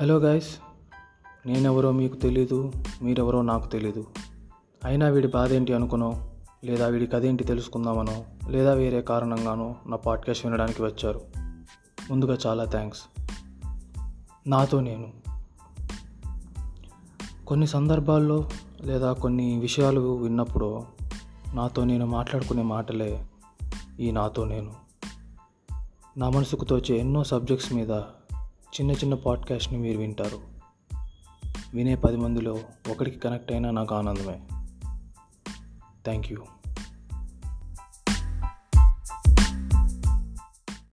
Hello guys నేనెవరో మీకు తెలీదు మీరెవరో నాకు తెలీదు. అయినా వీడి బాధ ఏంటి అనుకునో లేదా వీడి కథ ఏంటి తెలుసుకుందామనో లేదా వేరే కారణంగానో నా పాడ్కాస్ట్ వినడానికి వచ్చారు. ముందుగా చాలా థ్యాంక్స్. నాతో నేను. కొన్ని సందర్భాల్లో లేదా కొన్ని విషయాలు విన్నప్పుడు నాతో నేను మాట్లాడుకునే మాటలే ఈ నాతో నేను. నా మనసుకు తోచే ఎన్నో సబ్జెక్ట్స్ మీద చిన్న చిన్న పాడ్కాస్ట్ని మీరు వింటారు. వినే పది మందిలో ఒకరికి కనెక్ట్ అయినా నాకు ఆనందమే. Thank you